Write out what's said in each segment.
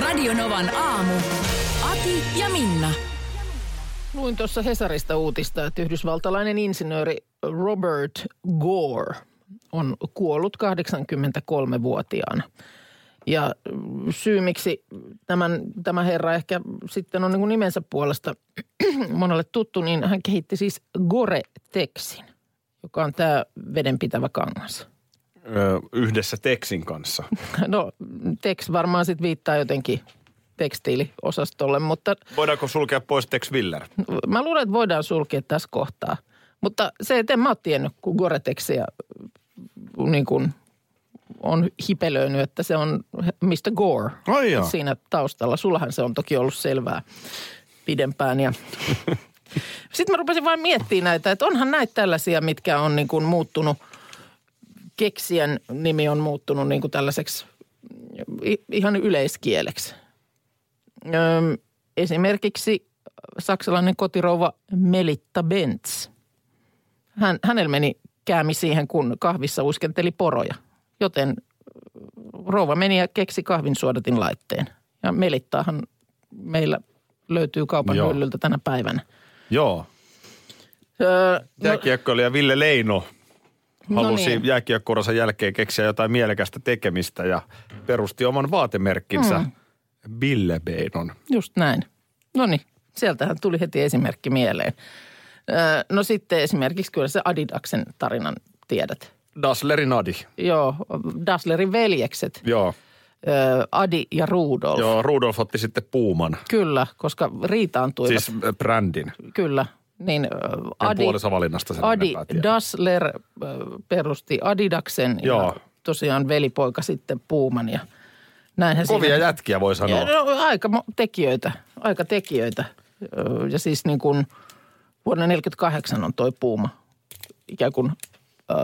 Radionovan aamu. Ati ja Minna. Luin tuossa Hesarista uutista, että yhdysvaltalainen insinööri Robert Gore on kuollut 83-vuotiaana. Ja syy, miksi tämän, tämä herra ehkä sitten on niin nimensä puolesta monelle tuttu, niin hän kehitti siis Gore-Texin, joka on tämä vedenpitävä kangas. Ö, yhdessä Texin kanssa. No, Tex varmaan sitten viittaa jotenkin tekstiiliosastolle, mutta Voidaanko sulkea pois Tex Willer? mä luulen, että voidaan sulkea tässä kohtaa. Mutta se, että en mä ole tiennyt, kun Gore-Texia niin kuin on hipelöinyt, että se on Mr. Gore Ai jaa. siinä taustalla. Sullahan se on toki ollut selvää pidempään. Ja sitten mä rupesin vain miettimään näitä, että onhan näitä tällaisia, mitkä on niin kuin muuttunut, keksijän nimi on muuttunut niin kuin tällaiseksi i- ihan yleiskieleksi. Öm, esimerkiksi saksalainen kotirouva Melitta Benz. Hän, hänellä meni käämi siihen, kun kahvissa uiskenteli poroja. Joten rouva meni ja keksi kahvinsuodatin laitteen. Ja Melittaahan meillä löytyy kaupan Joo. hyllyltä tänä päivänä. Joo. Öö, no, Jääkiekkoilija Ville Leino halusi niin. jääkiekkoransa jälkeen keksiä jotain mielekästä tekemistä ja perusti oman vaatemerkkinsä Mm. Bille Beinon. Just näin. No niin, sieltähän tuli heti esimerkki mieleen. Öö, no sitten esimerkiksi kyllä se Adidaksen tarinan tiedät. Dasslerin Adi. Joo, Dasslerin veljekset, Joo. öö, Adi ja Rudolf. Joo, Rudolf otti sitten Puuman, Kyllä, koska riitaantuivat. siis brändin. Kyllä, niin Adi, puolessa valinnasta sen Adi. Dassler perusti Adidaksen Joo. ja tosiaan velipoika sitten Puuman ja näinhän Kovia siinä- jätkiä voi sanoa. Ja, no, aika tekijöitä, aika tekijöitä. Ja siis niin kuin vuonna 1948 on toi Puuma ikään kuin äh,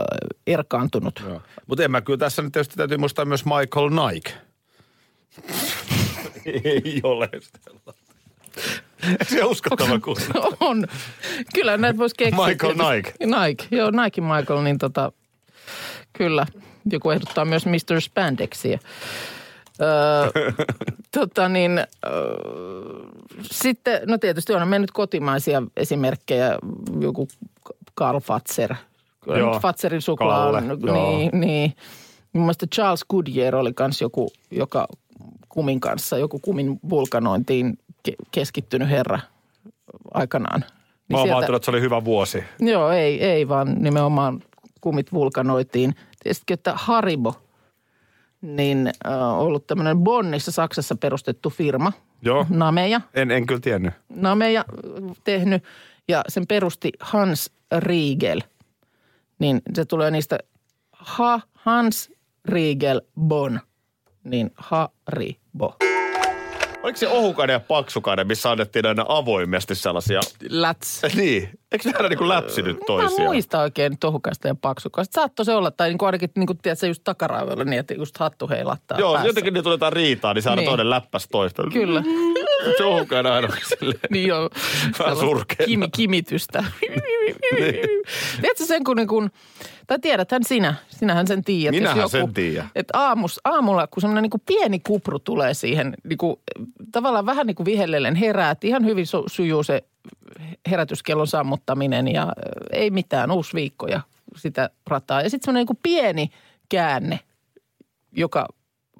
erkaantunut. Mutta en mä kyllä tässä nyt tietysti täytyy muistaa myös Michael Nike. Ei ole sellaista. Eikö se uskottava kun? on. Kyllä näitä voisi keksiä. Michael tietysti. Nike, joo Nike Michael, niin tota, kyllä. Joku ehdottaa myös Mr. Spandexia. Öö, tota niin, öö, sitten, no tietysti on mennyt kotimaisia esimerkkejä, joku Karl Fatser. Kyllä Joo, Fatserin suklaa on, niin, niin. Mun mielestä Charles Goodyear oli kans joku, joka kumin kanssa, joku kumin vulkanointiin ke- keskittynyt herra aikanaan. Mä Niin oon sieltä- että se oli hyvä vuosi. Joo, ei, ei vaan nimenomaan kumit vulkanoitiin. Tiesitkö, että Haribo, niin äh, ollut tämmöinen Bonnissa Saksassa perustettu firma, Joo. Nameja, En, en kyllä tiennyt. Nameja äh, tehnyt ja sen perusti Hans Riegel. Niin se tulee niistä ha, Hans Riegel Bon, niin Haribo. Oliko se ohukainen ja paksukainen, missä annettiin aina avoimesti sellaisia... Läts. Niin. Eikö ne aina niin kuin läpsinyt Mä toisiaan? muista oikein tohukasta ja paksukasta. Saattoi se olla, tai niin kuin ainakin niin kuin, tiedät, se just takaraivoilla niin, että just hattu heilattaa Joo, päässä. jotenkin ne tuli jotain riitaa, niin se aina Niin. toinen läppäs toista. Kyllä. Ohukainen aina silleen. niin joo. Sellaista surkeaa. Kimi, kimitystä. Tiedätkö sen, kun, niin kun tai tiedäthän sinä, sinähän sen tiedät. Minähän sen tiedän. Että aamus, aamulla, kun semmoinen niin pieni kupru tulee siihen, niin kuin, tavallaan vähän niin kuin vihellellen herää, että ihan hyvin su, sujuu se herätyskellon sammuttaminen ja ei mitään, uusi viikko ja sitä rataa. Ja sitten semmoinen niin kuin pieni käänne, joka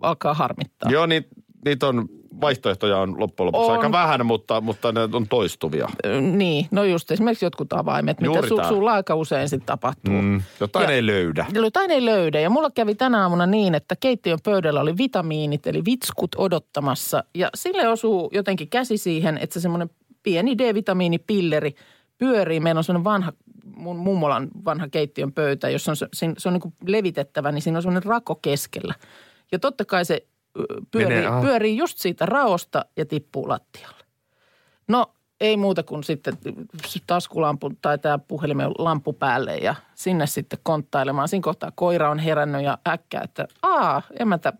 alkaa harmittaa. Joo, niin, niitä on, vaihtoehtoja on loppujen lopuksi On. aika vähän, mutta, mutta ne on toistuvia. Niin, no just esimerkiksi jotkut avaimet, mitä Juuri su, tää. sulla aika usein sitten tapahtuu. Mm, jotain Ja- ei löydä. Jotain ei löydä. Ja mulla kävi tänä aamuna niin, että keittiön pöydällä oli vitamiinit, eli vitskut odottamassa. Ja sille osuu jotenkin käsi siihen, että se semmoinen pieni D-vitamiinipilleri pyörii. Meillä on semmoinen vanha, mun mummolan vanha keittiön pöytä, jossa on, se, se on niin levitettävä, niin siinä on semmoinen rako keskellä. Ja totta kai se pyörii, Menee, pyörii just siitä raosta ja tippuu lattialle. No ei muuta kuin sitten taskulampun tai tämä puhelimen lampu päälle ja sinne sitten konttailemaan. Siinä kohtaa koira on herännyt ja äkkää, että aa, emäntä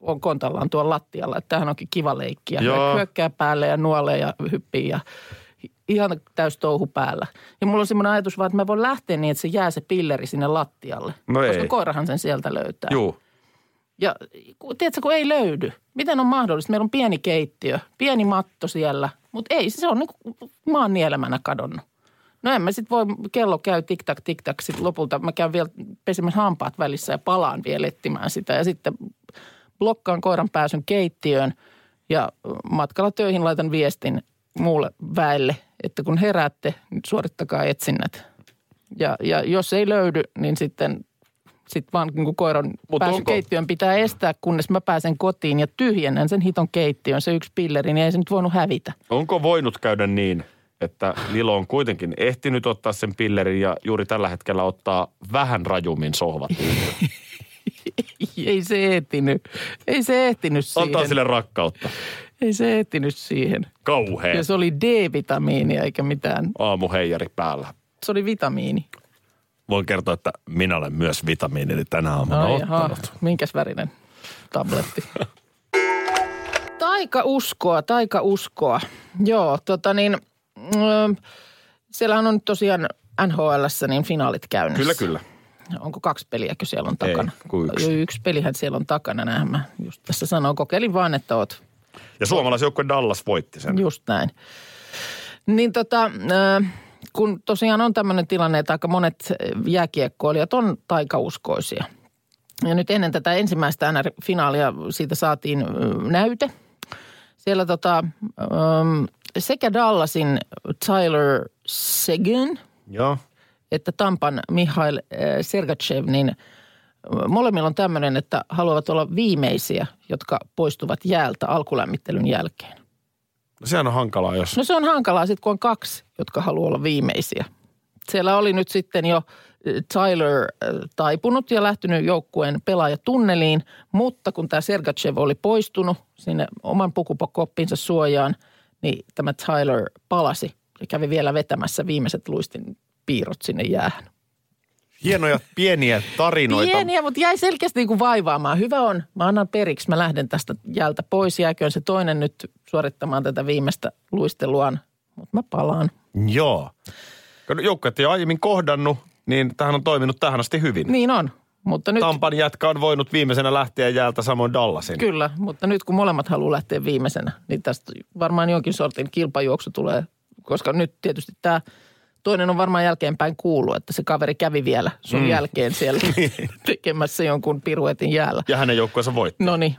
on kontallaan tuolla lattialla, että tämähän onkin kiva leikki. Ja Joo. hyökkää päälle ja nuolee ja hyppii ja ihan täys touhu päällä. Ja mulla on semmoinen ajatus vaan, että mä voin lähteä niin, että se jää se pilleri sinne lattialle. No koska ei. koirahan sen sieltä löytää. Juu. Ja tiedätkö, kun ei löydy. Miten on mahdollista? Meillä on pieni keittiö, pieni matto siellä, mutta ei, se on niin kuin maan nielemänä kadonnut. No en mä sitten voi, kello käy tik-tak, tik-tak, sitten lopulta mä käyn vielä pesemässä hampaat välissä ja palaan vielä etsimään sitä. Ja sitten blokkaan koiran pääsyn keittiöön ja matkalla töihin laitan viestin muulle väelle, että kun heräätte, niin suorittakaa etsinnät. Ja, ja jos ei löydy, niin sitten sit vaan niin kuin koiran Mut pääsy onko- keittiöön pitää estää, kunnes mä pääsen kotiin ja tyhjennän sen hiton keittiön, se yksi pilleri, niin ei se nyt voinut hävitä. Onko voinut käydä niin, että Lilo on kuitenkin ehtinyt ottaa sen pillerin ja juuri tällä hetkellä ottaa vähän rajummin sohvat? Ei se ehtinyt. Ei se ehtinyt siihen. Antaa sille rakkautta. Ei se ehtinyt siihen. Kauhea Ja se oli D-vitamiinia eikä mitään. aamuheijari päällä. Se oli vitamiini. Voin kertoa, että minä olen myös vitamiinini tänä aamuna Ai jaha, ottanut. minkäs värinen tabletti? taikauskoa, taikauskoa. Joo, tota niin, mm, siellähän on nyt tosiaan NHLssä niin finaalit käynnissä. Kyllä, kyllä. Onko kaksi peliäkö siellä on Ei, takana? kuin yksi. Joo, yksi pelihän siellä on takana, näin mä just tässä sanoin. Kokeilin vaan, että oot Ja suomalaisjoukkue Dallas voitti sen. Just näin. Niin tota, äh, kun tosiaan on tämmöinen tilanne, että aika monet jääkiekkoilijat on taikauskoisia. Ja nyt ennen tätä ensimmäistä NR-finaalia siitä saatiin näyte. Siellä tota, sekä Dallasin Tyler Seguin Joo. että Tampan Mihail Sergachev, niin molemmilla on tämmöinen, että haluavat olla viimeisiä, jotka poistuvat jäältä alkulämmittelyn jälkeen. No sehän on hankalaa, jos... No se on hankalaa sitten, kun on kaksi, jotka haluaa olla viimeisiä. Siellä oli nyt sitten jo eh, Tyler eh, taipunut ja lähtenyt joukkueen pelaajatunneliin, mutta kun tämä Sergachev oli poistunut sinne oman pukukoppinsa suojaan, niin tämä Tyler palasi ja kävi vielä vetämässä viimeiset luistin piirrot sinne jäähän. Hienoja pieniä tarinoita. Pieniä, mutta jäi selkeästi niin kuin vaivaamaan. Hyvä on, mä annan periksi, mä lähden tästä jältä pois. Jääköön se toinen nyt suorittamaan tätä viimeistä luisteluaan, mutta mä palaan. Joo. Kun joukkueet ei ole aiemmin kohdannut, niin tähän on toiminut tähän asti hyvin. Niin on, mutta nyt... Tampan jätkä on voinut viimeisenä lähteä jäältä samoin Dallasin. Kyllä, mutta nyt kun molemmat haluaa lähteä viimeisenä, niin tästä varmaan jonkin sortin kilpajuoksu tulee. Koska nyt tietysti tämä toinen on varmaan jälkeenpäin kuullut, että se kaveri kävi vielä sun mm. jälkeen siellä tekemässä jonkun piruetin jäällä. Ja hänen joukkueensa voitti. No niin,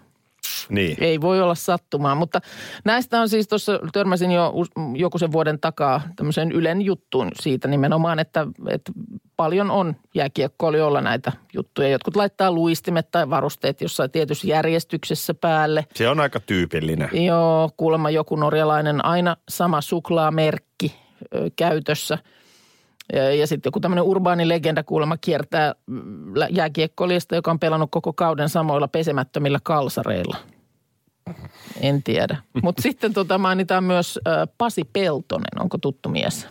Niin. ei voi olla sattumaa, mutta näistä on siis tuossa, törmäsin jo joku sen vuoden takaa tämmöiseen Ylen juttuun siitä nimenomaan, että, että paljon on jääkiekkoilijoilla näitä juttuja. Jotkut laittaa luistimet tai varusteet jossain tietyssä järjestyksessä päälle. Se on aika tyypillinen. Joo, kuulemma joku norjalainen, aina sama suklaamerkki ö, käytössä. Ja, ja sitten joku tämmöinen urbaani legenda kuulemma kiertää mm, jääkiekkoilijasta, joka on pelannut koko kauden samoilla pesemättömillä kalsareilla. En tiedä. Mutta sitten tota mainitaan myös ö, Pasi Peltonen. Onko tuttu mies?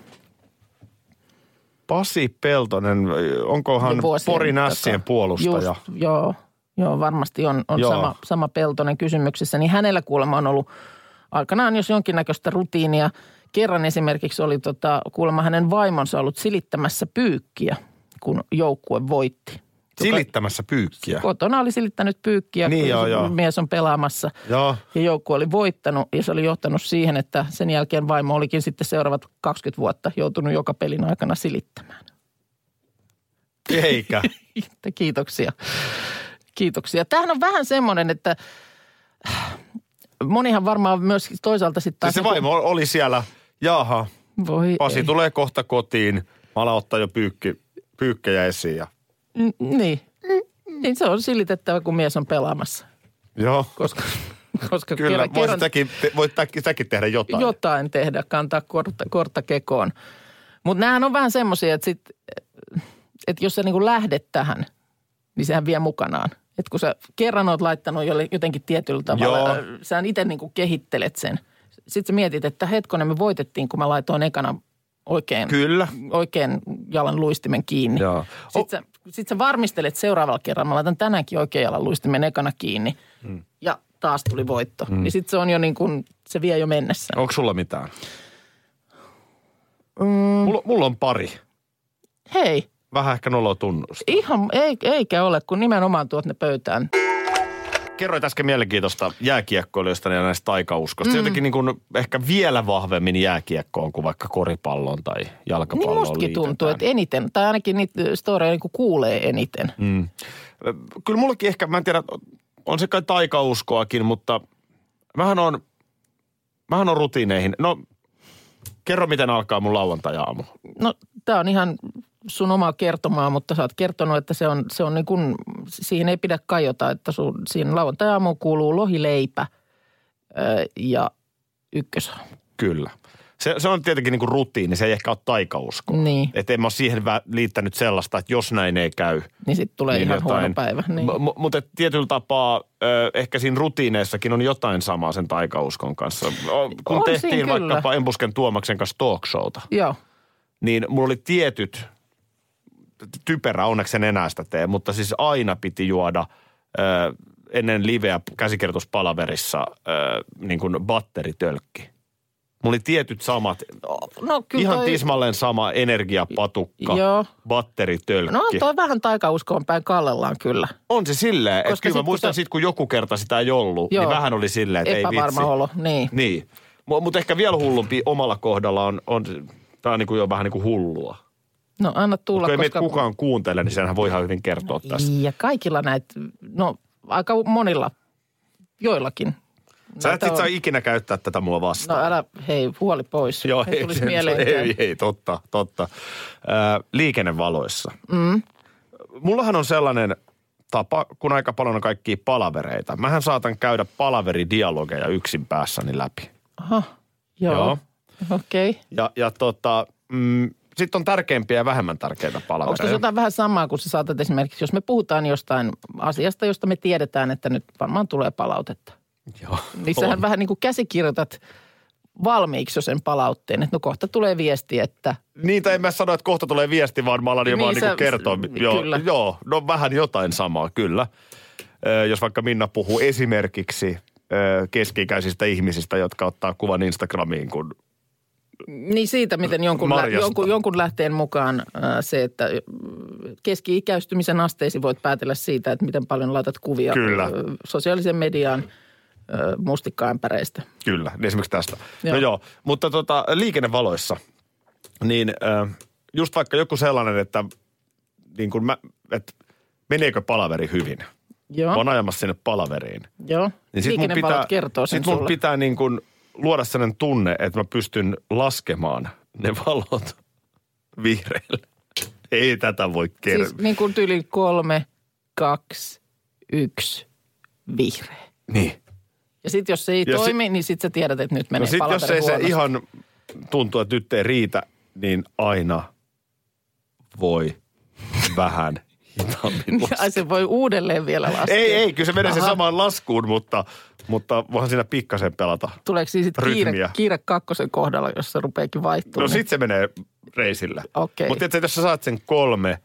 Pasi Peltonen, onkohan vuosien Porin ässien puolustaja? Just, joo, joo, varmasti on, on Joo. sama, sama Peltonen kysymyksessä. Niin hänellä kuulemma on ollut aikanaan jos jonkinnäköistä rutiinia. Kerran esimerkiksi oli tota, kuulemma hänen vaimonsa ollut silittämässä pyykkiä, kun joukkue voitti. Joka- Silittämässä pyykkiä. Kotona oli silittänyt pyykkiä, Niin, kun joo, joo. mies on pelaamassa. Joo. Ja joukkue oli voittanut ja se oli johtanut siihen, että sen jälkeen vaimo olikin sitten seuraavat 20 vuotta joutunut joka pelin aikana silittämään. Eikä. Kiitoksia. Kiitoksia. Tämähän on vähän semmoinen, että monihan varmaan myös toisaalta sitten. Siis se vaimo oli siellä, jaha, Voi Pasi ei. tulee kohta kotiin. Mä alan ottaa jo pyykki, pyykkejä esiin. Ja... N- Niin. Niin se on silitettävä, kun mies on pelaamassa. Joo, Koska, koska kyllä. kerran, kerran säkin, te, voit säkin- säkin tehdä jotain. jotain tehdä, kantaa kortta, kortta kekoon. Mutta nämähän on vähän semmoisia, että, sit, että jos sä niinku lähdet tähän, niin sehän vie mukanaan. Että kun sä kerran oot laittanut jotenkin tietyllä tavalla, Joo. sä itse niin kuin kehittelet sen. Sitten mietit, että hetkonen me voitettiin, kun mä laitoin ekana oikein, Kyllä. oikein jalan luistimen kiinni. Joo. Sitten, sä, sit sä varmistelet seuraavalla kerralla, mä laitan tänäänkin oikein jalan luistimen ekana kiinni. Hmm. Ja taas tuli voitto. Niin sitten se on jo niin kuin, se vie jo mennessä. Onko sulla mitään? Mm. Mulla, mulla on pari. Hei, Vähän ehkä noloa tunnusta. ihan, ei, eikä ole, kun nimenomaan tuot ne pöytään. Kerroit äsken mielenkiintoista jääkiekkoilijoista ja näistä taikauskosta. Mm. Jotenkin niin kuin ehkä vielä vahvemmin jääkiekkoon kuin vaikka koripalloon tai Niin jalkapalloon mustakin liitetään. tuntuu, että eniten, tai ainakin niitä storeja niin kuulee eniten. Mm. Kyllä mullakin ehkä, mä en tiedä, on se kai taikauskoakin, mutta mähän on, mähän on rutiineihin. No, kerro miten alkaa mun lauantai-aamu. No tämä on ihan sun omaa kertomaa, mutta sä oot kertonut, että se on, se on niin kuin, siihen ei pidä kajota, että sun, siinä lauantai kuuluu lohileipä ö, ja ykkös. Kyllä. Se, se on tietenkin niin kuin rutiini, se ei ehkä ole taikausko. Niin, Että en mä ole siihen liittänyt sellaista, että jos näin ei käy. niin sitten tulee niin ihan huono päivä. Niin. M- mutta tietyllä tapaa ö, ehkä siinä rutiineissakin on jotain samaa sen taikauskon kanssa. O, kun On tehtiin vaikkapa Embusken Tuomaksen kanssa talk showta, Joo, niin mulla oli tietyt, typerä onneksi en enää sitä tee, mutta siis aina piti juoda ö, ennen liveä käsikirjoituspalaverissa ö, niin kuin batteritölkki. Mulla oli tietyt samat, no kyllä ihan toi, tismalleen sama energiapatukka, Joo. batteritölkki. No on toi vähän taikauskoon päin kallellaan kyllä. On se silleen, että kyllä sit mä kun muistan sä- sit, kun joku kerta sitä ei ollut, Joo. niin vähän oli silleen, että ei vitsi. Epävarma olo, niin. Niin. Mutta ehkä vielä hullumpi omalla kohdalla on, on tämä on niin kuin jo vähän niin kuin hullua. No anna tulla, ei koska... meitä kukaan kuuntele, niin senhän voi ihan hyvin kertoa tästä. Ja kaikilla näitä, no aika monilla, joillakin. Sä et sit on- saa ikinä käyttää tätä mua vastaan. No älä, hei, huoli pois. Joo, ei tulisi mieleenkään. ei, ei, totta, totta. Äh, liikennevaloissa. Mm. Mullahan on sellainen tapa, kun aika paljon on kaikkia palavereita. Mähän saatan käydä palaveridialogeja yksin päässäni läpi. Aha, joo. Joo. Okei. Okay. Ja, ja tota, mm, sitten on tärkeimpiä ja vähemmän tärkeitä Onko palavereita. tässä jotain vähän samaa, kun sä saatat esimerkiksi, jos me puhutaan jostain asiasta, josta me tiedetään, että nyt varmaan tulee palautetta. Joo. Niin sähän vähän niin kuin käsikirjoitat valmiiksi jo sen palautteen, että no kohta tulee viesti, että Niin, tai en mä sano, että kohta tulee viesti, vaan mä alan jo Niin, vaan sä- niin kertoa. Joo, kyllä. joo, no vähän jotain samaa, kyllä. Ö, jos vaikka Minna puhuu esimerkiksi keski-ikäisistä ihmisistä, jotka ottaa kuvan Instagramiin, kun Niin siitä, miten jonkun, lä- jonkun, jonkun lähteen mukaan äh, se, että äh, keski-ikäistymisen asteesi voit päätellä siitä, että miten paljon laitat kuvia Kyllä. äh, sosiaalisen mediaan äh, mustikkaämpäreistä. Kyllä, niin esimerkiksi tästä. Joo. Joo. No joo, mutta tota, liikennevaloissa, niin äh, just vaikka joku sellainen, että, niin kun mä, että meneekö palaveri hyvin. Joo, Mä oon ajamassa sinne palaveriin. joo. Niin sit mun pitää, kertoo sen sit mun sulle. pitää niin kun luoda sellainen tunne, että mä pystyn laskemaan ne valot vihreille. Ei tätä voi kertoa. Siis niin kuin tyyli kolme, kaksi, yksi, vihreä. Niin. Ja sitten jos se ei Ja ja si- toimi, niin sitten sä tiedät, että nyt menee No sit jos ei se ihan tuntuu, että nyt ei riitä, niin aina voi vähän hitaammin laskea. Ai se voi uudelleen vielä laskea. Ei, ei, kyllä se menee se samaan laskuun, mutta, mutta voihan siinä pikkasen pelata. Tuleeko siinä sitten kiire, kiire kakkosen kohdalla, jos se rupeekin vaihtumaan? No sit se menee reisille. Okei. Mutta tiedätkö, jos sä saat sen kolme,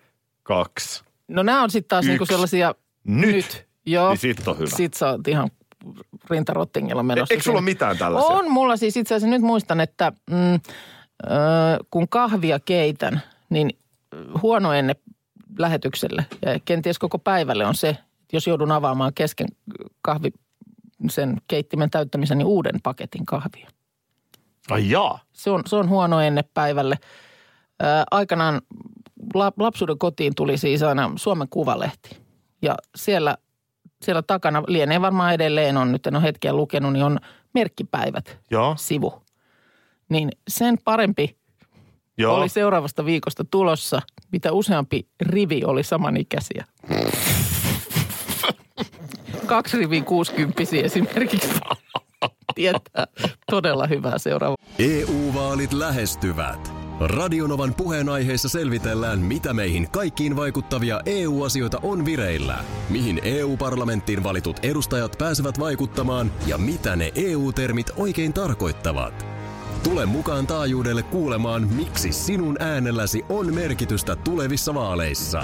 kaksi, No nämä on sitten taas niinku sellaisia... nyt, Joo. niin sit on hyvä. Sit sä oot ihan rintarottingilla menossa. Eikö sulla ole mitään tällaisia? On mulla siis itse asiassa nyt muistan, että mm, ö, kun kahvia keitän, niin huono ennen lähetykselle ja kenties koko päivälle on se, jos joudun avaamaan kesken kahvi sen keittimen täyttämisen, niin uuden paketin kahvia. Ai jaa. Se on, se on huono ennen päivälle. Ää, aikanaan la, lapsuuden kotiin tuli siis aina Suomen Kuvalehti. Ja siellä, siellä takana, lienee varmaan edelleen on, nyt en ole hetkeä lukenut, niin on merkkipäivät Joo, sivu. Niin sen parempi joo. oli seuraavasta viikosta tulossa, mitä useampi rivi oli samanikäisiä. Kaksi riviä kuusikymppisiä esimerkiksi. Tietää todella hyvää seuraava. EU-vaalit lähestyvät. Radionovan puheenaiheessa selvitellään, mitä meihin kaikkiin vaikuttavia EU-asioita on vireillä, mihin EU-parlamenttiin valitut edustajat pääsevät vaikuttamaan ja mitä ne EU-termit oikein tarkoittavat. Tule mukaan taajuudelle kuulemaan, miksi sinun äänelläsi on merkitystä tulevissa vaaleissa.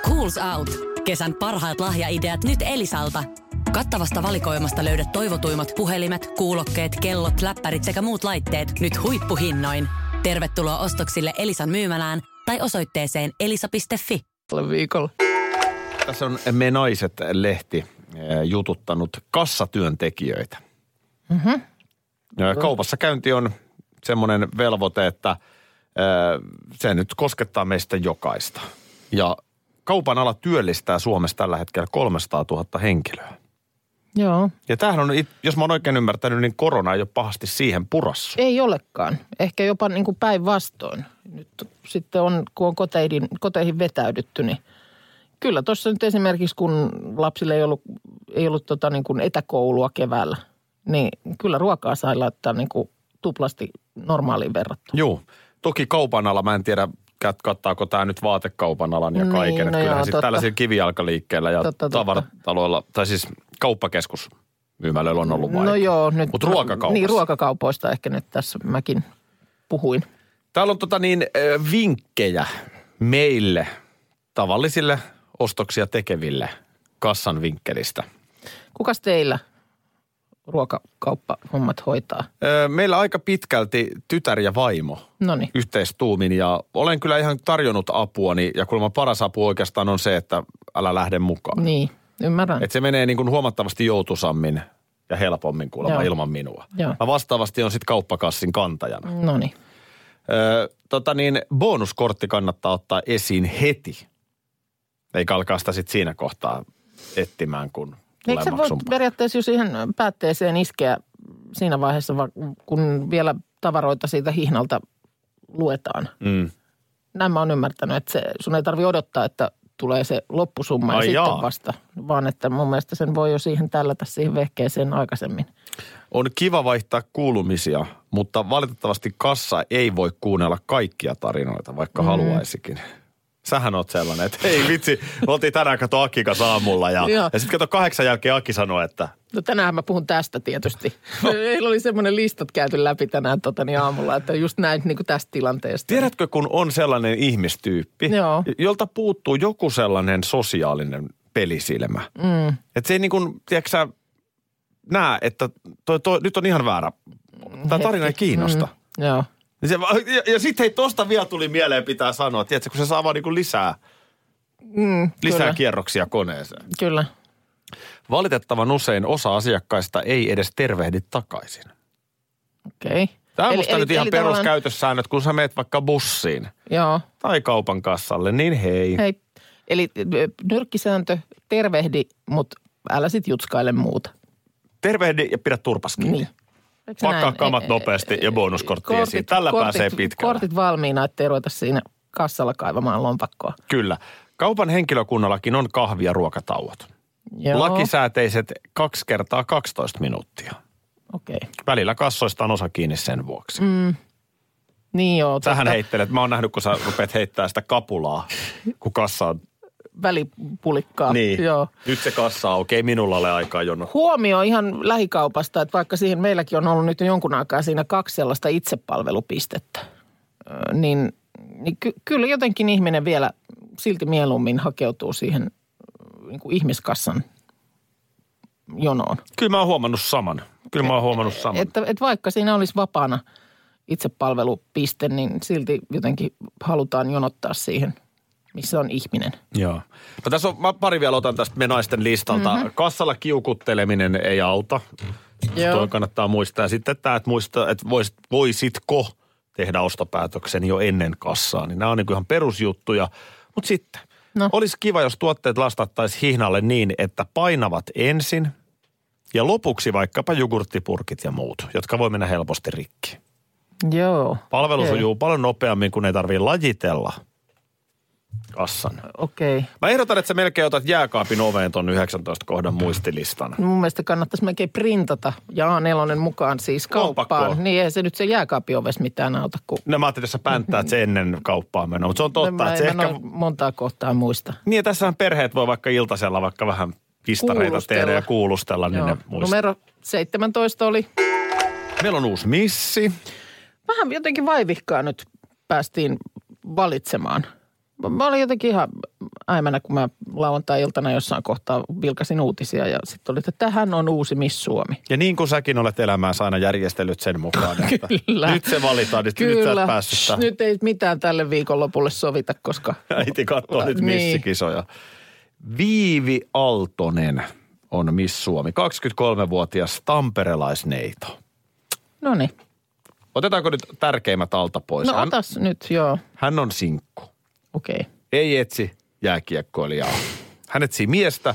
Schools Out. Kesän parhaat lahjaideat nyt Elisalta. Kattavasta valikoimasta löydät toivotuimmat puhelimet, kuulokkeet, kellot, läppärit sekä muut laitteet nyt huippuhinnoin. Tervetuloa ostoksille Elisan myymälään tai osoitteeseen elisa.fi. Tällä viikolla. Tässä on Me Naiset-lehti eh, jututtanut kassatyöntekijöitä. Mm-hmm. Kaupassa käynti on semmoinen velvoite, että eh, se nyt koskettaa meistä jokaista. Ja kaupan ala työllistää Suomessa tällä hetkellä 300 000 henkilöä. Joo. Ja tämähän on, jos mä oon oikein ymmärtänyt, niin korona ei ole pahasti siihen purassu. Ei olekaan. Ehkä jopa niin kuin päinvastoin. Nyt sitten on, kun on koteihin, koteihin vetäydytty, niin kyllä tuossa nyt esimerkiksi, kun lapsille ei ollut, ei ollut tota niin kuin etäkoulua keväällä, niin kyllä ruokaa sai laittaa niin kuin tuplasti normaaliin verrattuna. Joo. Toki kaupan ala, mä en tiedä, kattaako tämä nyt vaatekaupan alan ja Niin, kaiken. Että no kyllähän joo, sitten tällaisilla kivijalkaliikkeillä ja Totta, totta. tavarataloilla, tai siis kauppakeskus myymälöillä on ollut No joo, nyt. Mutta ruokakaupassa. Niin, ruokakaupoista ehkä nyt tässä mäkin puhuin. Täällä on tota niin, vinkkejä meille, tavallisille ostoksia tekeville kassan vinkkelistä. Kukas teillä ruokakauppahommat hoitaa? Meillä aika pitkälti tytär ja vaimo No niin. yhteistuumin ja olen kyllä ihan tarjonnut apuani ja kuulemma paras apu oikeastaan on se, että älä lähde mukaan. Niin, ymmärrän. Että se menee niin kuin huomattavasti joutusammin ja helpommin kuulemma Joo. ilman minua. Joo. Mä vastaavasti on sitten kauppakassin kantajana. No niin. Öö, tota niin, bonuskortti kannattaa ottaa esiin heti. Eikä alkaa sitä sitten siinä kohtaa etsimään, kun Eikö sä voi maksun. periaatteessa jo siihen päätteeseen iskeä siinä vaiheessa, va- kun vielä tavaroita siitä hihnalta luetaan? Mm. Näin mä oon ymmärtänyt, että se, sun ei tarvi odottaa, että tulee se loppusumma Ai ja jaa. sitten vasta, vaan että mun mielestä sen voi jo siihen tällätä siihen vehkeeseen aikaisemmin. On kiva vaihtaa kuulumisia, mutta valitettavasti kassa ei voi kuunnella kaikkia tarinoita, vaikka mm. haluaisikin. Sähän oot sellainen, että hei vitsi, me oltiin tänään kato Aki kanssa aamulla ja, ja sitten kato kahdeksan jälkeen Aki sanoi, että No tänään mä puhun tästä tietysti. Meillä oli semmoinen listat käyty läpi tänään totani aamulla, että just näin niin kuin tästä tilanteesta. Tiedätkö, kun on sellainen ihmistyyppi, Joo. jolta puuttuu joku sellainen sosiaalinen pelisilmä. Mm. Että se ei niin kuin, tiedätkö sä, näe, että toi, toi, nyt on ihan väärä. Tämä tarina ei kiinnosta. Mm, joo. Ja, se, ja, ja sitten hei, tosta vielä tuli mieleen pitää sanoa, tiedätkö, kun se saa vaan niin lisää, Mm, lisää kyllä, kierroksia koneeseen. kyllä. Valitettavan usein osa asiakkaista ei edes tervehdi takaisin. Okei. Okay. Tämä on musta nyt ihan peruskäytössäännöt, kun sä meet vaikka bussiin Joo. tai kaupan kassalle, niin hei. Hei, eli ö, nyrkkisääntö, tervehdi, mutta älä sit jutskaile muuta. Tervehdi ja pidä turpas kiinni. Niin. Pakkaa kamat E- e- nopeasti ja bonuskortti esiin. Tällä pääsee pitkälle. Kortit valmiina, ettei ruveta siinä kassalla kaivamaan lompakkoa. Kyllä. Kaupan henkilökunnallakin on kahvi- ja ruokatauot. Joo. Lakisääteiset kaksi kertaa 12 minuuttia. Okei. Okay. Välillä kassoista on osa kiinni sen vuoksi. Mm. Niin joo. Sähän totta. heittelet, mä oon nähnyt, kun sä rupeat heittää sitä kapulaa, kun kassa on. Välipulikkaa. Niin, Joo. nyt se kassa on, okei, minulla ole aikaa jono. Huomio ihan lähikaupasta, että vaikka siihen meilläkin on ollut nyt jo jonkun aikaa siinä kaksi sellaista itsepalvelupistettä, niin, niin ky- kyllä jotenkin ihminen vielä silti mieluummin hakeutuu siihen niin kuin ihmiskassan jonoon. Kyllä mä oon huomannut saman. Kyllä mä oon huomannut saman. Että, että vaikka siinä olisi vapaana itsepalvelupiste, niin silti jotenkin halutaan jonottaa siihen, missä on ihminen. Joo. No tässä on, mä pari vielä otan tästä me naisten listalta. Mm-hmm. Kassalla kiukutteleminen ei auta. Joo. Toi kannattaa muistaa. Sitten tämä, että muista, että vois, voisitko tehdä ostopäätöksen jo ennen kassaa. Niin nämä on niin ihan perusjuttuja. Mutta sitten, No. olisi kiva, jos tuotteet lastattaisiin hihnalle niin, että painavat ensin ja lopuksi vaikkapa jogurttipurkit ja muut, jotka voi mennä helposti rikki. Joo. Palvelu sujuu paljon nopeammin, kun ei tarvitse lajitella kassan. Okei. Okay. Mä ehdotan, että sä melkein otat jääkaapin oveen ton 19 kohdan muistilistan. Mun mielestä kannattaisi melkein printata ja A4 mukaan siis kauppaan. Lompakkoon. Niin ei se nyt se jääkaapioves mitään auta, kun No mä ajattelin, että sä pänttäät sen ennen kauppaan menoa, mutta se on totta, mä, että se en mä ehkä... montaa kohtaa muista. Niin tässähän perheet voi vaikka iltasella vaikka vähän pistareita tehdä ja kuulustella, niin Joo. ne muistaa. Numero 17 oli Meillä on uusi missi. vähän jotenkin vaivihkaa nyt päästiin valitsemaan. Mä- olin jotenkin ihan äimänä, kun mä lauantai-iltana jossain kohtaa vilkasin uutisia ja sitten oli, että tähän on uusi Miss Suomi. Ja niin kuin säkin olet elämäänsä aina järjestellyt sen mukaan, että Kyllä. nyt se valitaan, niin nyt sä et päässyt Shh, tähän. nyt ei mitään tälle viikonlopulle sovita, koska Äiti katsoo nyt Niin. missikisoja. Viivi Aaltonen on Miss Suomi, 23-vuotias tamperelaisneito. no niin. Otetaanko nyt tärkeimmät alta pois? No hän, otas nyt, joo. hän on sinkku. Okei. Ei etsi jääkiekkoilijaa. Hän etsii miestä,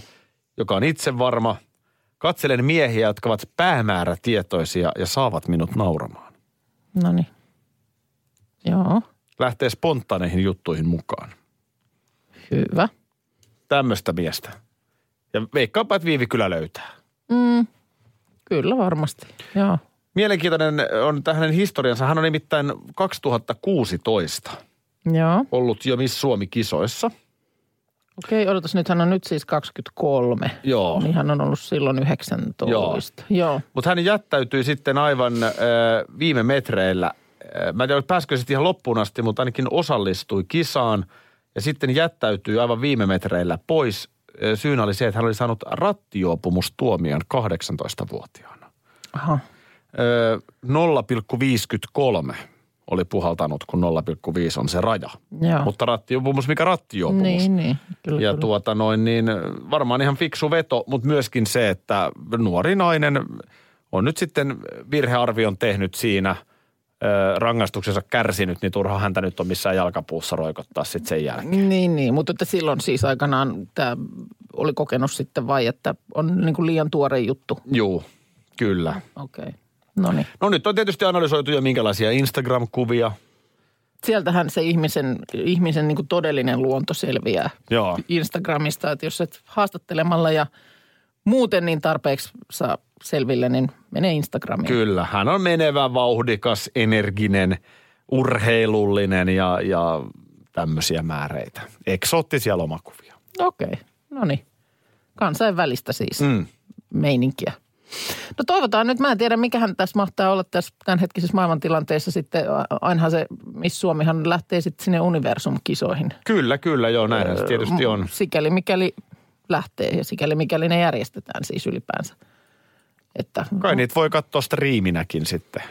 joka on itsevarma. Katselen miehiä, jotka ovat päämäärätietoisia ja saavat minut nauramaan. No niin. Joo, Lähtee spontaaneihin juttuihin mukaan. hyvä. Tämmöistä miestä. Ja veikkaanpa, että Viivi kyllä löytää. Mm, kyllä varmasti, joo. Mielenkiintoinen on tämä hänen historiansa. Hän on nimittäin 2016 Joo, ollut jo Miss Suomi-kisoissa. okei, odotas nyt, hän on nyt siis 23. Joo. Niin hän on ollut silloin 19. Joo. Joo. Mutta hän jättäytyi sitten aivan äh, viime metreillä. Äh, mä en tiedä, sitten ihan loppuun asti, mutta ainakin osallistui kisaan. Ja sitten jättäytyi aivan viime metreillä pois. Äh, syynä oli se, että hän oli saanut rattijuopumustuomion 18-vuotiaana. Aha. Ö, 0,53 oli puhaltanut, kun 0,5 on se raja. Joo. Mutta rattijuopumus, mikä rattijuopumus. Niin, niin. Kyllä, ja kyllä. tuota noin, niin varmaan ihan fiksu veto, mutta myöskin se, että nuori nainen on nyt sitten virhearvion tehnyt siinä, ö, rangaistuksensa kärsinyt, niin turha häntä nyt on missään jalkapuussa roikottaa sitten sen jälkeen. Niin, niin, mutta että silloin siis aikanaan tämä oli kokenut sitten vai, että on niin kuin liian tuore juttu. Juu, kyllä. Okei, okay. No niin. No nyt on tietysti analysoitu jo minkälaisia Instagram-kuvia. Sieltähän se ihmisen, ihmisen niin todellinen luonto selviää Joo. Instagramista, että jos et haastattelemalla ja muuten niin tarpeeksi saa selville, niin mene Instagramiin. Kyllä, hän on menevä, vauhdikas, energinen, urheilullinen ja, ja tämmöisiä määreitä. Eksoottisia lomakuvia. Okei, okay. no niin. Kansainvälistä siis Mm. meininkiä. No toivotaan nyt, mä en tiedä mikähän tässä mahtaa olla tässä tämänhetkisessä maailmantilanteessa sitten. Ainahan se, Miss Suomihan lähtee sitten sinne universum-kisoihin. Kyllä, kyllä, joo, näinhän se tietysti on. Sikäli mikäli lähtee ja sikäli mikäli ne järjestetään siis ylipäänsä. Että Kai niitä voi katsoa striiminäkin sitten.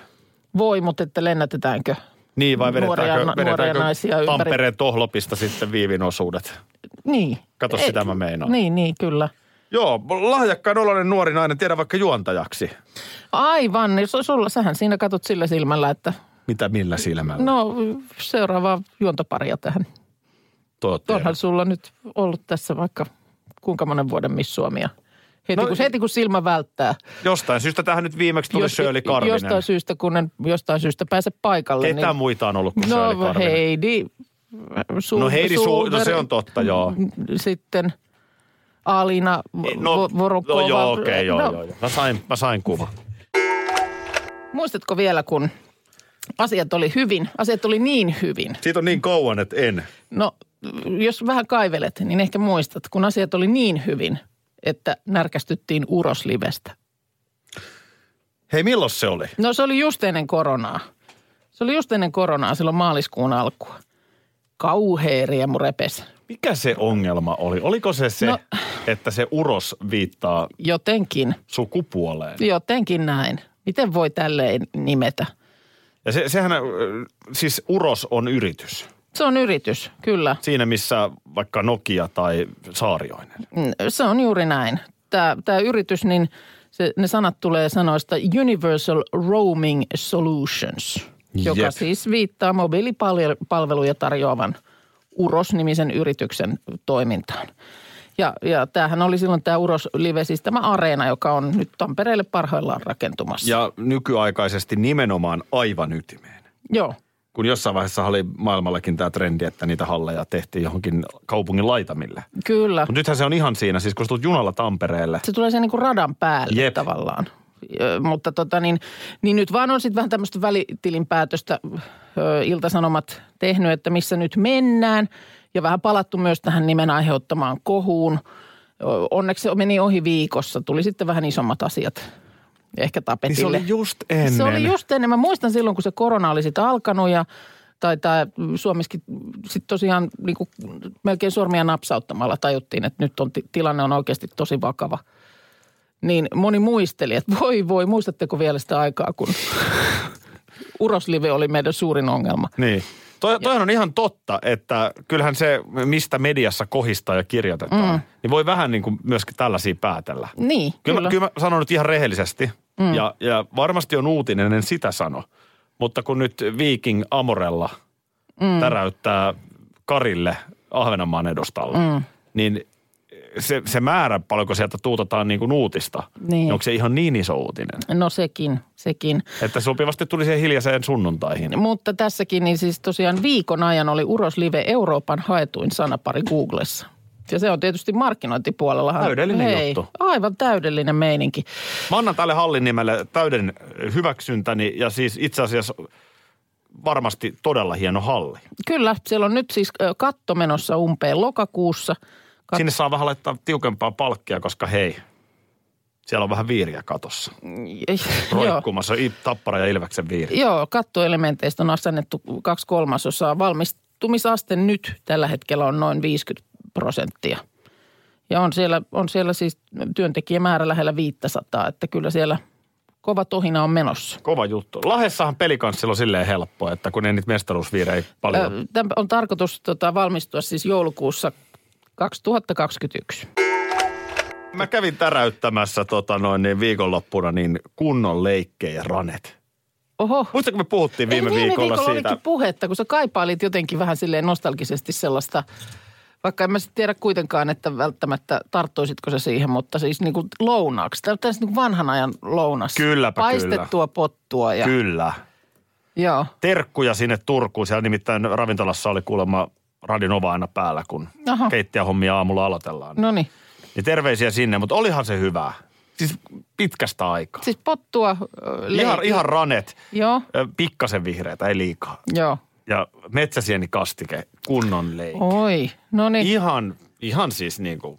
voi, mutta että lennätetäänkö? Niin, vai Nuoria- vedetäänkö, nuoria vedetäänkö naisia ympäri- Tampereen tohlopista sitten viivin osuudet? Niin. Kato, sitä mä meinaan. Niin, niin, kyllä. Joo, lahjakkaan oloinen nuori nainen, tiedä vaikka juontajaksi. Aivan, niin su- sulla, sähän siinä katot sillä silmällä, että Mitä millä silmällä? no seuraavaa juontoparia tähän. Totta. Onhan sulla nyt ollut tässä vaikka kuinka monen vuoden Miss Suomia. Heti, No- kun, heti kun silmä välttää. Jostain syystä tähän nyt viimeksi tuli Shirley Karvinen. Jostain syystä, kun en jostain syystä pääse paikalle. Ketä niin, muita on ollut kuin Shirley No Karvinen? Heidi. Su- No Heidi, Su- no se on totta, joo. Sitten Alina No, Vo- Vorokova. no joo, okei, okay, joo, no, joo, joo. Mä sain, mä sain kuvan. Muistatko vielä, kun asiat oli hyvin, asiat oli niin hyvin. Siitä on niin kauan, että en. No, jos vähän kaivelet, niin ehkä muistat, kun asiat oli niin hyvin, että närkästyttiin Uroslivestä. Hei, milloin se oli? No se oli just ennen koronaa. Se oli just ennen koronaa, silloin maaliskuun alkua. Kauhea riemu repes. Mikä se ongelma oli? Oliko se se, No- että se uros viittaa Jotenkin, sukupuoleen? jotenkin näin. Miten voi tälleen nimetä? Ja se, sehän, ö, siis uros on yritys. Se on yritys, kyllä. Siinä missä vaikka Nokia tai Saarioinen. Mm, Se on juuri näin. Tämä, tämä yritys, niin se, ne sanat tulee sanoista Universal Roaming Solutions. joka Jep. siis viittaa mobiilipalveluja tarjoavan Uros-nimisen yrityksen toimintaan. Ja, ja tämähän oli silloin tämä Uros Live, siis tämä areena, joka on nyt Tampereelle parhaillaan rakentumassa. Ja nykyaikaisesti nimenomaan aivan ytimeen. Joo, Kun jossain vaiheessa oli maailmallakin tämä trendi, että niitä halleja tehtiin johonkin kaupungin laitamille. kyllä. Mutta nythän se on ihan siinä, siis kun tulet junalla Tampereelle. Se tulee sen niin kuin radan päälle. Jep. tavallaan. Mutta tota niin, niin nyt vaan on sitten vähän tämmöistä välitilinpäätöstä Iltasanomat tehnyt, että missä nyt mennään. Ja vähän palattu myös tähän nimen aiheuttamaan kohuun. Onneksi se meni ohi viikossa. Tuli sitten vähän isommat asiat ehkä Niin tapetille. se oli just ennen. Se oli just ennen. Mä muistan silloin, kun se korona oli sitten alkanut ja tai tämä Suomessakin sitten tosiaan niin kuin melkein sormia napsauttamalla tajuttiin, että nyt on, ti- tilanne on oikeasti tosi vakava. Niin moni muisteli, että voi voi, muistatteko vielä sitä aikaa, kun Uroslive oli meidän suurin ongelma. Niin. Toi, toihan on ihan totta, että kyllähän se, mistä mediassa kohistaa ja kirjoitetaan, mm. niin voi vähän niin kuin myöskin tällaisia päätellä. Niin, Kyllä, kyllä. Mä, kyllä mä sanon nyt ihan rehellisesti, mm. ja, ja varmasti on uutinen, en sitä sano. Mutta kun nyt Viking Amorella mm. täräyttää Karille Ahvenanmaan edustalla, mm. niin se, se määrä, paljonko sieltä tuutetaan niin kuin uutista, Niin. onko se ihan niin iso uutinen? No sekin, sekin. Että sopivasti tuli siihen hiljaiseen sunnuntaihin. Mutta tässäkin niin siis tosiaan viikon ajan oli Uroslive Euroopan haetuin sanapari Googlessa. Ja se on tietysti markkinointipuolella. Täydellinen Hei, juttu. Aivan täydellinen meininki. Mä annan tälle hallin nimelle täyden hyväksyntäni ja siis itse asiassa varmasti todella hieno halli. Kyllä, siellä on nyt siis katto menossa umpeen lokakuussa. Kat- Sinne saa vähän laittaa tiukempaa palkkia, koska hei, siellä on vähän viiriä katossa. Roikkumassa tappara ja ilveksen viiri. joo, kattoelementeistä on asennettu kaksi kolmasosaa. Valmistumisaste nyt tällä hetkellä on noin 50 prosenttia. Ja on siellä, on siellä siis työntekijämäärä lähellä 500, että kyllä siellä kova tohina on menossa. Kova juttu. Lahessahan pelikanssilla on silleen helppo, että kun ei niitä mestaruusviirejä paljon. Tämä on tarkoitus tota, valmistua siis joulukuussa 2021. Mä kävin täräyttämässä tota noin niin viikonloppuna niin kunnon leikkejä ranet. Oho. Muistatko me puhuttiin viime, Ei, viime viikolla, viikolla siitä? olikin puhetta, kun sä kaipailit jotenkin vähän silleen nostalgisesti sellaista, vaikka en mä sitten tiedä kuitenkaan, että välttämättä tarttuisitko se siihen, mutta siis niin kuin lounaaksi. Tämä on niin vanhan ajan lounas. Kylläpä Paistettua pottua ja Kyllä. joo. terkkuja sinne Turkuun. Siellä nimittäin ravintolassa oli kuulemma Radinova aina päällä, kun Aha. keittiöhommia aamulla aloitellaan. No niin. Niin terveisiä sinne, mutta olihan se hyvää. Siis pitkästä aikaa. Siis pottua ö, Ihan, ihan ranet, Joo, pikkasen vihreätä, ei liikaa. joo. Ja metsäsieni kastike, kunnon leikki. Oi, no niin, Ihan, ihan siis niin kuin,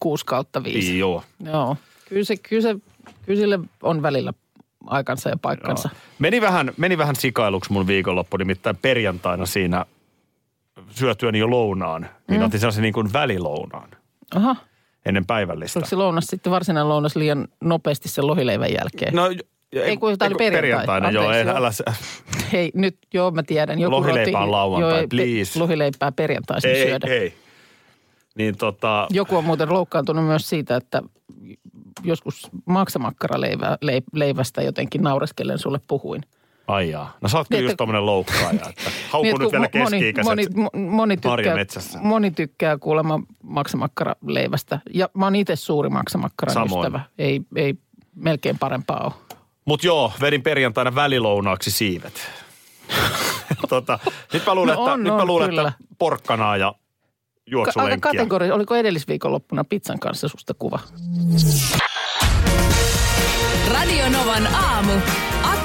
6 kautta 5. joo. Joo, kyllä, se, kyllä, se, kyllä sille on välillä aikansa ja paikkansa. Joo. Meni vähän, meni vähän sikailuksi mun viikonloppu, nimittäin perjantaina siinä syötyäni jo lounaan. Niin mm. otin sellaisen niin kuin välilounaan Aha, ennen päivällistä. oliko se lounas sitten varsinainen lounas liian nopeasti sen lohileivän jälkeen? No, Ei, kun tämä oli perjantai. Perjantaina, joo, Anteeksi, ei, joo. älä, sä- Hei, nyt joo mä tiedän. Joku Lohileipä roti- on lauantai, joo, ei, pe- please. Lohileipää perjantaisin ei, syödä. ei. Niin tota, Joku on muuten loukkaantunut myös siitä, että joskus maksamakkaraleivästä jotenkin naureskellen sulle puhuin. Ai jaa. No sä oot kyllä Niin, just tommonen loukkaaja, että hauku Niin, nyt vielä moni, keski-ikäiset. moni, mo- moni, tykkää, marjametsässä. moni tykkää kuulemma maksamakkaraleivästä. Ja mä oon itse suuri maksamakkaran Samoin. ystävä. Ei, ei melkein parempaa ole. Mut joo, vedin perjantaina välilounaaksi siivet. tota, nyt mä luulen, No että, on, nyt mä on, luulen kyllä. että porkkanaa ja Ka- aika juoksulenkkiä. kategori, oliko edellisviikonloppuna pizzan kanssa susta kuva? Radio Novan aamu.